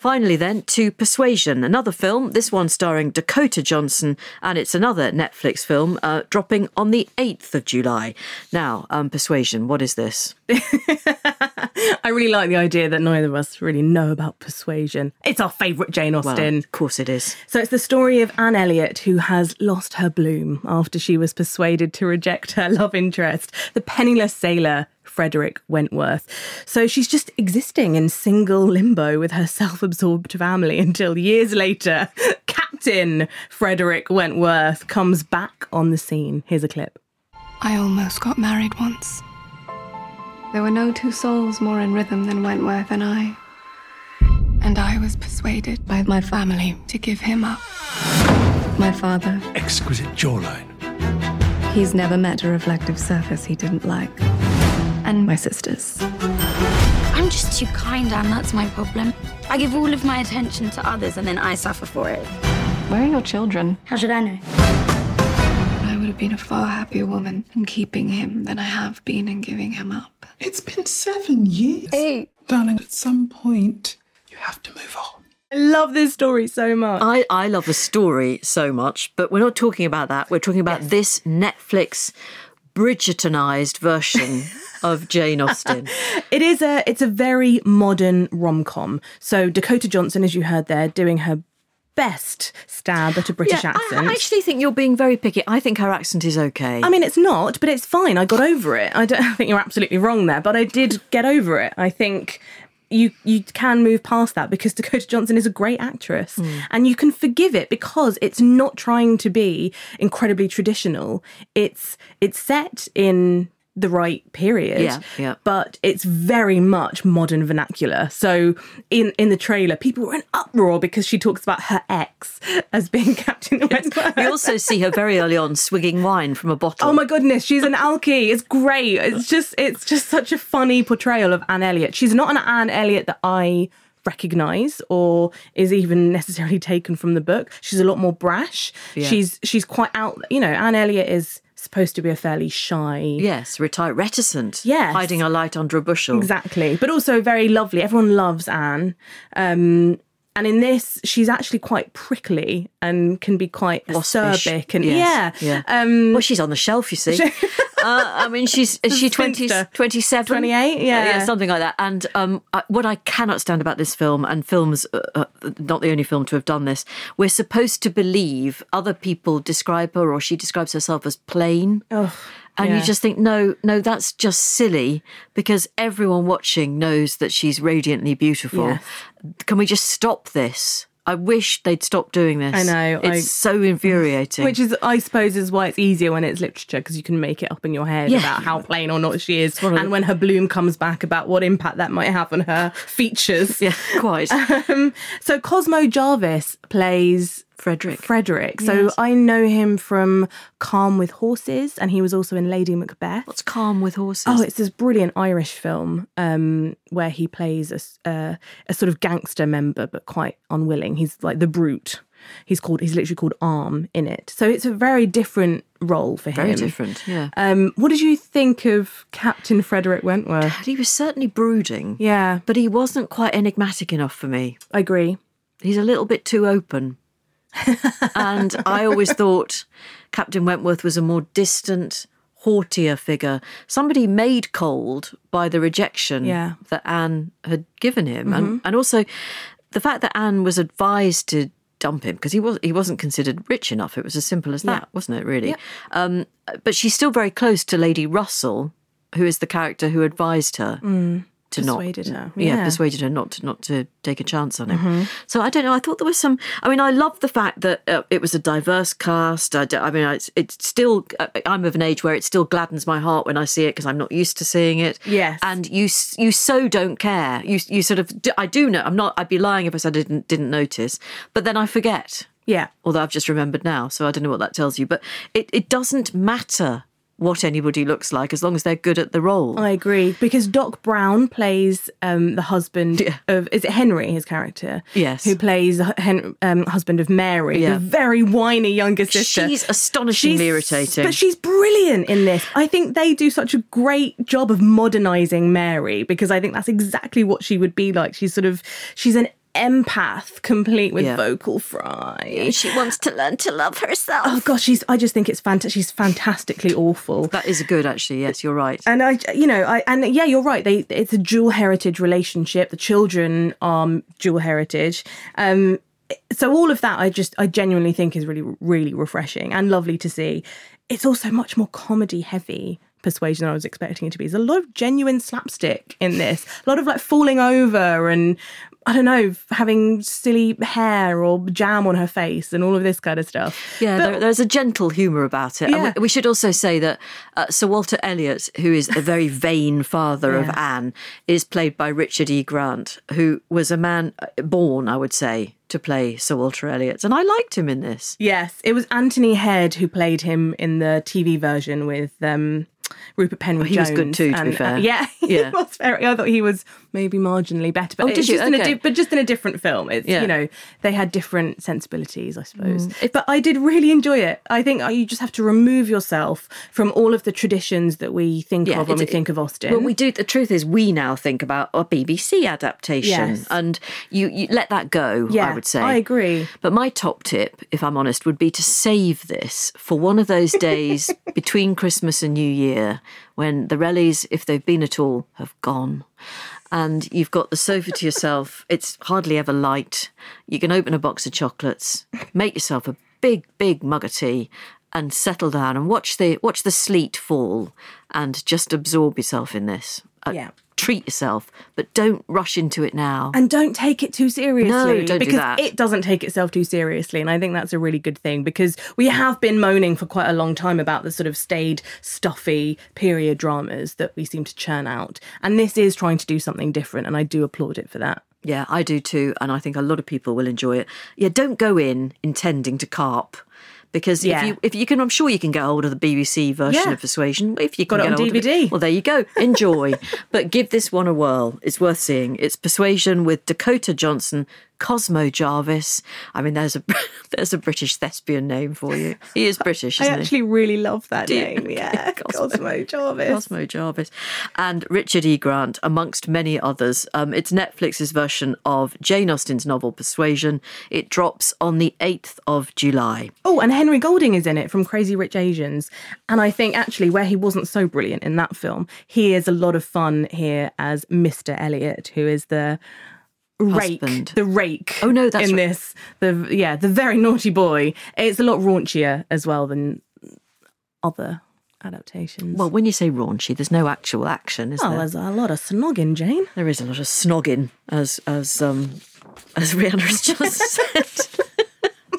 Finally, then, to Persuasion, another film, this one starring Dakota Johnson, and it's another Netflix film uh, dropping on the 8th of July. Now, um, Persuasion, what is this? I really like the idea that neither of us really know about Persuasion. It's our favourite Jane Well, Austen. of course it is. So it's the story of Anne Elliot who has lost her bloom after she was persuaded to reject her love interest, the penniless sailor Frederick Wentworth. So she's just existing in single limbo with her self absorbed family until years later, Captain Frederick Wentworth comes back on the scene. Here's a clip. I almost got married once. There were no two souls more in rhythm than Wentworth and I. And I was persuaded by my family to give him up. My father, Exquisite jawline. he's never met a reflective surface he didn't like. And my sisters. I'm just too kind, Anne. That's my problem. I give all of my attention to others and then I suffer for it. Where are your children? How should I know? I would have been a far happier woman in keeping him than I have been in giving him up. It's been seven years. Eight. Darling, at some point, you have to move on. I love this story so much. I, I love the story so much, but we're not talking about that. We're talking about this Netflix Bridgertonized version of Jane Austen. It is a it's a very modern rom com. So Dakota Johnson, as you heard there, doing her best stab at a British Yeah, accent. I actually think you're being very picky. I think her accent is okay. I mean, it's not, but it's fine. I got over it. I don't think you're absolutely wrong there, but I did get over it. I think you you can move past that because Dakota Johnson is a great actress, Hmm. and you can forgive it because it's not trying to be incredibly traditional. It's it's set in the right period, Yeah, yeah. but it's very much modern vernacular. So in in the trailer, people were in uproar because she talks about her ex as being Captain Wentworth. we also see her very early on swigging wine from a bottle. Oh my goodness, she's an alkie. It's great. It's just it's just such a funny portrayal of Anne Elliot. She's not an Anne Elliot that I recognize or is even necessarily taken from the book. She's a lot more brash. Yeah. She's she's quite out, you know, Anne Elliot is supposed to be a fairly shy Yes, retired, reticent. Yes. hiding her light under a bushel. Exactly, but also very lovely. Everyone loves Anne. Um, and in this, she's actually quite prickly and can be quite Waspish. acerbic. And Yes, yeah, yeah. Um, well, she's on the shelf, you see. uh, I mean, she's is she 20, 27? 28, yeah. something like that. And um, I, what I cannot stand about this film, and films, uh, uh, not the only film to have done this, we're supposed to believe other people describe her or she describes herself as plain. Oh, And yeah. you just think, no, no, that's just silly because everyone watching knows that she's radiantly beautiful. Yes. Can we just stop this? I wish they'd stop doing this. I know, It's I- so infuriating. Which is, I suppose, is why it's easier when it's literature because you can make it up in your head Yeah. about how plain or not she is, and when her bloom comes back, about what impact that might have on her features. Yeah, quite. Um, so Cosmo Jarvis plays Frederick. Frederick. So Yes. I know him from Calm with Horses, and he was also in Lady Macbeth. What's Calm with Horses? Oh, it's this brilliant Irish film um, where he plays a, uh, a sort of gangster member, but quite unwilling. He's like the brute. He's called. He's literally called Arm in it. So it's a very different role for him. Very different, yeah. Um, what did you think of Captain Frederick Wentworth? He was certainly brooding. Yeah, But he wasn't quite enigmatic enough for me. I agree. He's a little bit too open. And I always thought Captain Wentworth was a more distant, haughtier figure, somebody made cold by the rejection Yeah. that Anne had given him. And, and also the fact that Anne was advised to dump him because he was he wasn't considered rich enough. It was as simple as that, Yeah. wasn't it? Really. Um, but she's still very close to Lady Russell, who is the character who advised her Mm, to not persuaded her. yeah. Yeah. persuaded her not to not to take a chance on him. Mhm. So I don't know. I thought there was some. I mean, I love the fact that uh, it was a diverse cast. I, I mean, it's, it's still. uh, I'm of an age where it still gladdens my heart when I see it because I'm not used to seeing it. Yes. and you you so don't care. You you sort of. I do know. I'm not. I'd be lying if I said I didn't didn't notice. But then I forget. Yeah. Although I've just remembered now, so I don't know what that tells you. But it, it doesn't matter what anybody looks like as long as they're good at the role. I agree because Doc Brown plays um, the husband of is it Henry his character Yes. who plays the hen, um, husband of Mary Yeah. the very whiny younger sister She's astonishingly irritating. but she's brilliant in this I think they do such a great job of modernizing Mary because I think that's exactly what she would be like she's sort of she's an empath complete with Yeah. vocal fry She wants to learn to love herself. oh gosh she's I just think it's fantastic she's fantastically awful That is good, actually. Yes, you're right. and I, you know, I and yeah, you're right. They it's a dual heritage relationship. The children are dual heritage. Um, so all of that, I just I genuinely think is really really refreshing and lovely to see. It's also much more comedy heavy persuasion than I was expecting it to be. There's a lot of genuine slapstick in this. A lot of like falling over and I don't know, having silly hair or jam on her face and all of this kind of stuff. Yeah, But- there, there's a gentle humour about it. And Yeah. we, we should also say that uh, Sir Walter Elliot, who is a very vain father of Anne, is played by Richard E. Grant, who was a man uh, born, I would say, to play Sir Walter Elliot. And I liked him in this. Yes, it was Anthony Head who played him in the TV version with um, Rupert Penry he was good too, to be and, uh, fair. yeah, Yeah. he was very. I thought he was maybe marginally better, but Oh, did you? just in a Okay. di- but just in a different film. It's Yeah. Mm. you know they had different sensibilities, I suppose. but I did really enjoy it. I think uh, you just have to remove yourself from all of the traditions that we think of when we think of Austen. Well, we do. The truth is, we now think about a BBC adaptation, Yes. and you, you let that go. I would say. I agree. But my top tip, if I'm honest, would be to save this for one of those days between Christmas and New Year when the rallies, if they've been at all, have gone. And you've got the sofa to yourself. It's hardly ever light. You can open a box of chocolates, make yourself a big, big mug of tea, and settle down and watch the watch the sleet fall, and just absorb yourself in this. Uh, Yeah. Treat yourself, but don't rush into it now. and don't take it too seriously. No, don't do because that. it doesn't take itself too seriously, and I think that's a really good thing because we have been moaning for quite a long time about the sort of staid, stuffy period dramas that we seem to churn out, and this is trying to do something different, and I do applaud it for that. Yeah, I do too, and I think a lot of people will enjoy it. Yeah, don't go in intending to carp. Because Yeah. if you if you can, I'm sure you can get hold of the BBC version Yeah. of Persuasion. If you can Got it get on hold of DVD. well, there you go. Enjoy, but give this one a whirl. It's worth seeing. It's Persuasion with Dakota Johnson, Cosmo Jarvis. I mean, there's a there's a British thespian name for you. He is British, I isn't he? actually really love that Do you? name. Yeah, Cosmo, Jarvis. Cosmo Jarvis, and Richard E. Grant, amongst many others. Um, it's Netflix's version of Jane Austen's novel Persuasion. It drops on the 8th of July. Oh, and Henry Golding is in it from Crazy Rich Asians. And I think actually, where he wasn't so brilliant in that film, he is a lot of fun here as Mr. Elliot, who is the rake, Husband. the rake. Oh, no, that's in right. this. The yeah, the very naughty boy. It's a lot raunchier as well than other adaptations. Well, when you say raunchy, there's no actual action, is well, there? there's a lot of snogging, Jane. There is a lot of snogging, as as um as Rhianna has just said.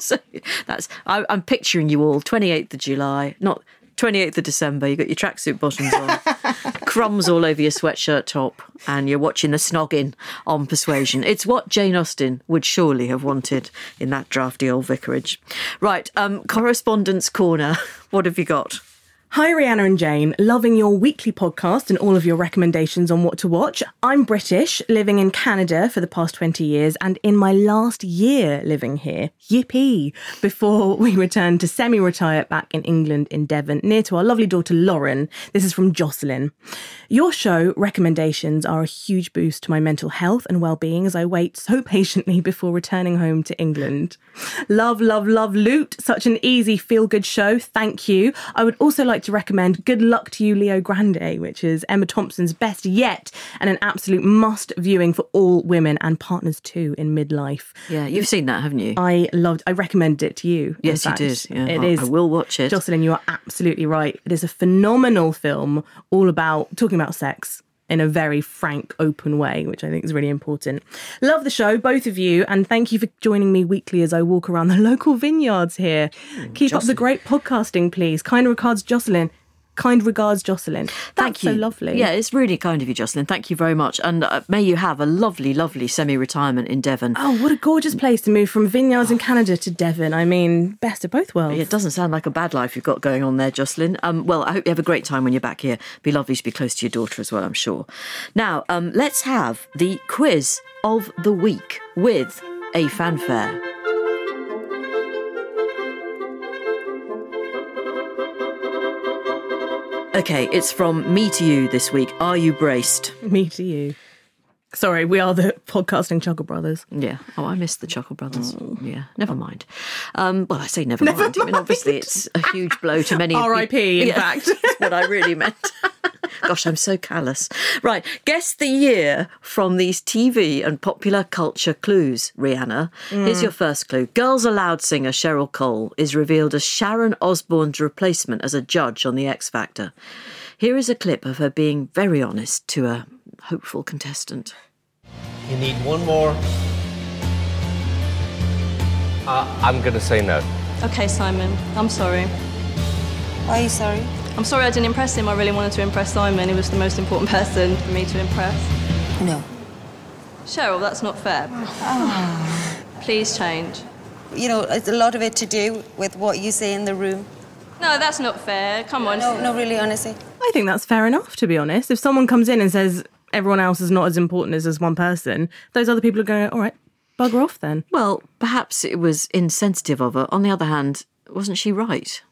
so that's I, I'm picturing you all 28th of July, not 28th of December. you've got your tracksuit bottoms on, crumbs all over your sweatshirt top, and you're watching the snogging on Persuasion. It's what Jane Austen would surely have wanted in that drafty old vicarage. Right, um, correspondence corner. What have you got? Hi, Rhianna and Jane. Loving your weekly podcast and all of your recommendations on what to watch. I'm British, living in Canada for the past 20 years, and in my last year living here, yippee, before we return to semi retire back in England in Devon, near to our lovely daughter Lauren. This is from Jocelyn. Your show recommendations are a huge boost to my mental health and well being as I wait so patiently before returning home to England. Love, love, love Loot. Such an easy, feel good show. Thank you. I would also like like to recommend Good Luck to You, Leo Grande, which is Emma Thompson's best yet and an absolute must viewing for all women and partners too in midlife. Yeah, you've seen that, haven't you? I loved. I recommended it to you. Yes, you did. Yeah, it I- is. I will watch it. Jocelyn, you are absolutely right. It is a phenomenal film, all about talking about sex in a very frank, open way, which I think is really important. Love the show, both of you, and thank you for joining me weekly as I walk around the local vineyards here. Keep up the great podcasting, please. Kind regards, Jocelyn. Kind regards, Jocelyn. Thank That's you. so lovely. Yeah, it's really kind of you, Jocelyn. Thank you very much. And uh, may you have a lovely, lovely semi retirement in Devon. Oh, what a gorgeous place to move from vineyards in Canada to Devon. I mean, best of both worlds. It doesn't sound like a bad life you've got going on there, Jocelyn. Um, well, I hope you have a great time when you're back here. Be lovely to be close to your daughter as well, I'm sure. Now, um, let's have the quiz of the week with a fanfare. Okay, it's from me to you this week. Are you braced? Me to you. Sorry, we are the podcasting Chuckle Brothers. Yeah. Oh, I missed the Chuckle Brothers. Yeah, never mind. Um, well, I say never, mind. I mean, obviously, it's a huge blow to many. R.I.P., in Yeah, fact. That's what I really meant. Gosh, I'm so callous. Right, guess the year from these TV and popular culture clues, Rhianna. Here's Mm. your first clue. Girls Aloud singer Cheryl Cole is revealed as Sharon Osbourne's replacement as a judge on The X Factor. Here is a clip of her being very honest to a hopeful contestant. You need one more. Uh, I'm going to say no. Okay, Simon, I'm sorry. Why are you sorry? I'm sorry I didn't impress him. I really wanted to impress Simon. He was the most important person for me to impress. No. Cheryl, that's not fair. Please change. You know, it's a lot of it to do with what you say in the room. No, that's not fair. Come on. No, no, really, honestly. I think that's fair enough, to be honest. If someone comes in and says everyone else is not as important as this one person, those other people are going, all right, bugger off then. Well, perhaps it was insensitive of her. On the other hand, wasn't she right?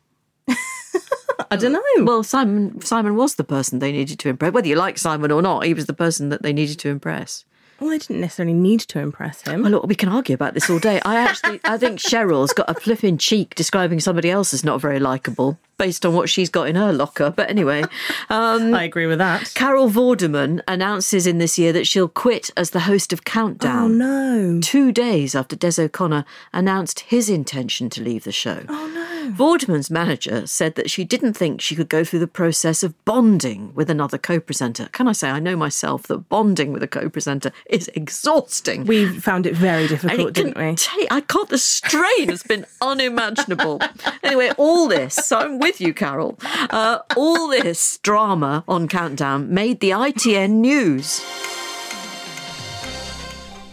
I don't know. Well, Simon Simon was the person they needed to impress. Whether you like Simon or not, he was the person that they needed to impress. Well, I didn't necessarily need to impress him. Well, look, we can argue about this all day. I actually, I think Cheryl's got a flipping cheek describing somebody else as not very likable based on what she's got in her locker. But anyway, um, I agree with that. Carol Vorderman announces in this year that she'll quit as the host of Countdown. Oh, no. Two days after Des O'Connor announced his intention to leave the show. Oh, no. Vorderman's manager said that she didn't think she could go through the process of bonding with another co presenter. Can I say, I know myself that bonding with a co presenter is exhausting. We found it very difficult, it didn't we? take- I can't, the strain has been unimaginable. anyway, all this, so I'm with you, Carol. Uh, all this drama on Countdown made the ITN news.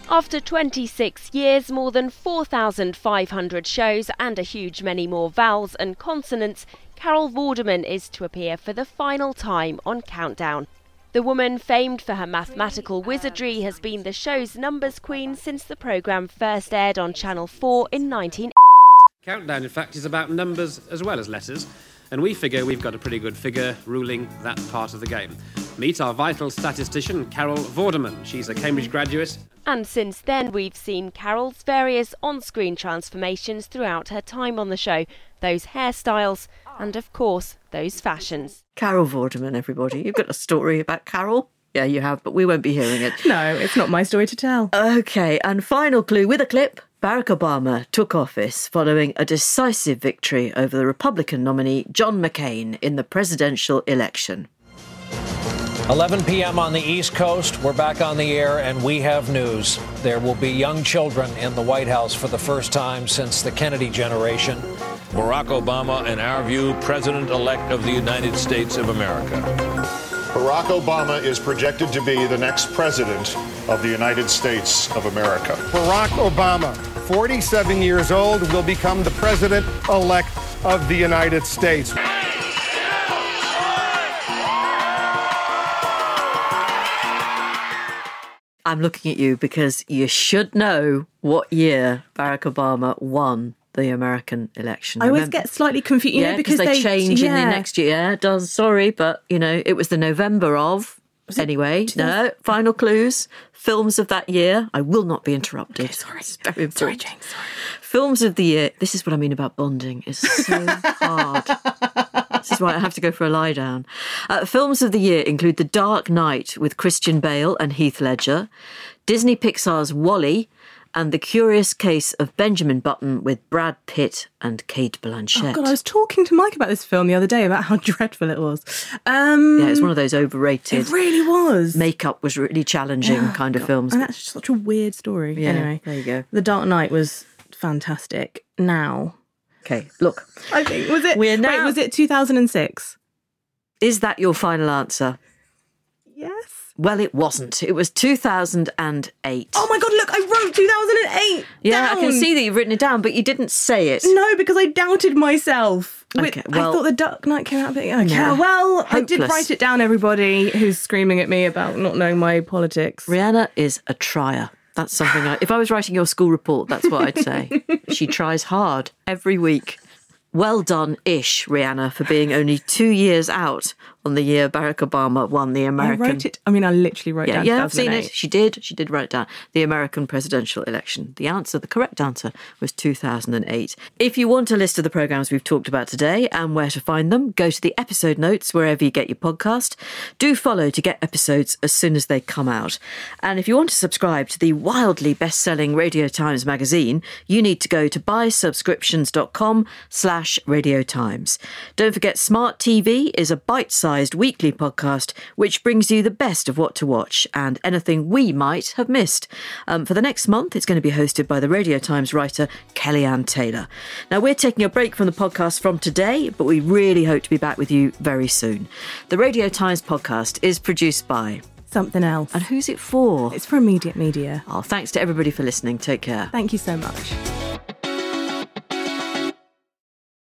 After 26 years, more than 4,500 shows, and a huge many more vowels and consonants, Carol Vorderman is to appear for the final time on Countdown. The woman, famed for her mathematical wizardry, has been the show's numbers queen since the programme first aired on Channel 4 in 19. Countdown, in fact, is about numbers as well as letters, and we figure we've got a pretty good figure ruling that part of the game. Meet our vital statistician, Carol Vorderman. She's a Cambridge graduate. And since then, we've seen Carol's various on screen transformations throughout her time on the show those hairstyles, and of course, those fashions. Carol Vorderman, everybody. You've got a story about Carol? Yeah, you have, but we won't be hearing it. No, it's not my story to tell. Okay, and final clue with a clip. Barack Obama took office following a decisive victory over the Republican nominee John McCain in the presidential election. 11 p.m. on the East Coast. We're back on the air, and we have news. There will be young children in the White House for the first time since the Kennedy generation. Barack Obama, in our view, President elect of the United States of America. Barack Obama is projected to be the next president of the United States of America. Barack Obama, 47 years old, will become the president elect of the United States. I'm looking at you because you should know what year Barack Obama won the American election. I always Remember- get slightly confused, you yeah, know, because they, they change in the next year. It does sorry, but you know it was the November of. Anyway, no final clues. Films of that year. I will not be interrupted. sorry, it's very important. Sorry, Jane. Sorry. Films of the year. This is what I mean about bonding. It's so hard. This is why I have to go for a lie down. Uh, films of the year include The Dark Knight with Christian Bale and Heath Ledger, Disney Pixar's WALL-E, and The Curious Case of Benjamin Button with Brad Pitt and Cate Blanchett. Oh God, I was talking to Mike about this film the other day about how dreadful it was. Um, yeah, it's one of those overrated. It really was. Makeup was really challenging Oh, kind of God. films. And that's such a weird story. Yeah, anyway, there you go. The Dark Knight was fantastic. Now, Okay, look. I think was it. We're wait, was it 2006? Is that your final answer? Yes. Well, it wasn't. It was 2008. Oh my God! Look, I wrote 2008. yeah, I can see that you've written it down, but you didn't say it. No, because I doubted myself. Okay, I thought the Dark Knight came out a bit. Okay, No. well, I did write it down. Everybody who's screaming at me about not knowing my politics. Rhianna is a trier. That's something I, if I was writing your school report, that's what I'd say. she tries hard every week. Well done ish, Rhianna, for being only two years out on the year Barack Obama won the American. I wrote it. I mean, I literally wrote Yeah, down. yeah, I've seen it. She did. She did write it down. The American presidential election. The answer, the correct answer, was 2008. If you want a list of the programs we've talked about today and where to find them, go to the episode notes wherever you get your podcast. Do follow to get episodes as soon as they come out. And if you want to subscribe to the wildly best-selling Radio Times magazine, you need to go to buysubscriptions.com slash Radio Times. Don't forget Smart TV is a bite-sized weekly podcast which brings you the best of what to watch and anything we might have missed. Um, for the next month, it's going to be hosted by the Radio Times writer Kellyanne Taylor. Now, we're taking a break from the podcast from today, but we really hope to be back with you very soon. The Radio Times podcast is produced by Somethin' Else. And who's it for? It's for Immediate Media. Oh, thanks to everybody for listening. Take care. Thank you so much.